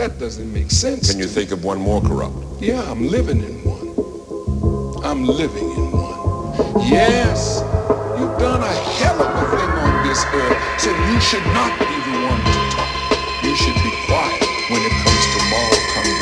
That doesn't make sense. Can you think me. of one more corrupt? Yeah, I'm living in one. I'm living in one. Yes, you've done a hell of a thing on this earth, so you should not be the one to talk. You should be quiet when it comes to moral conduct.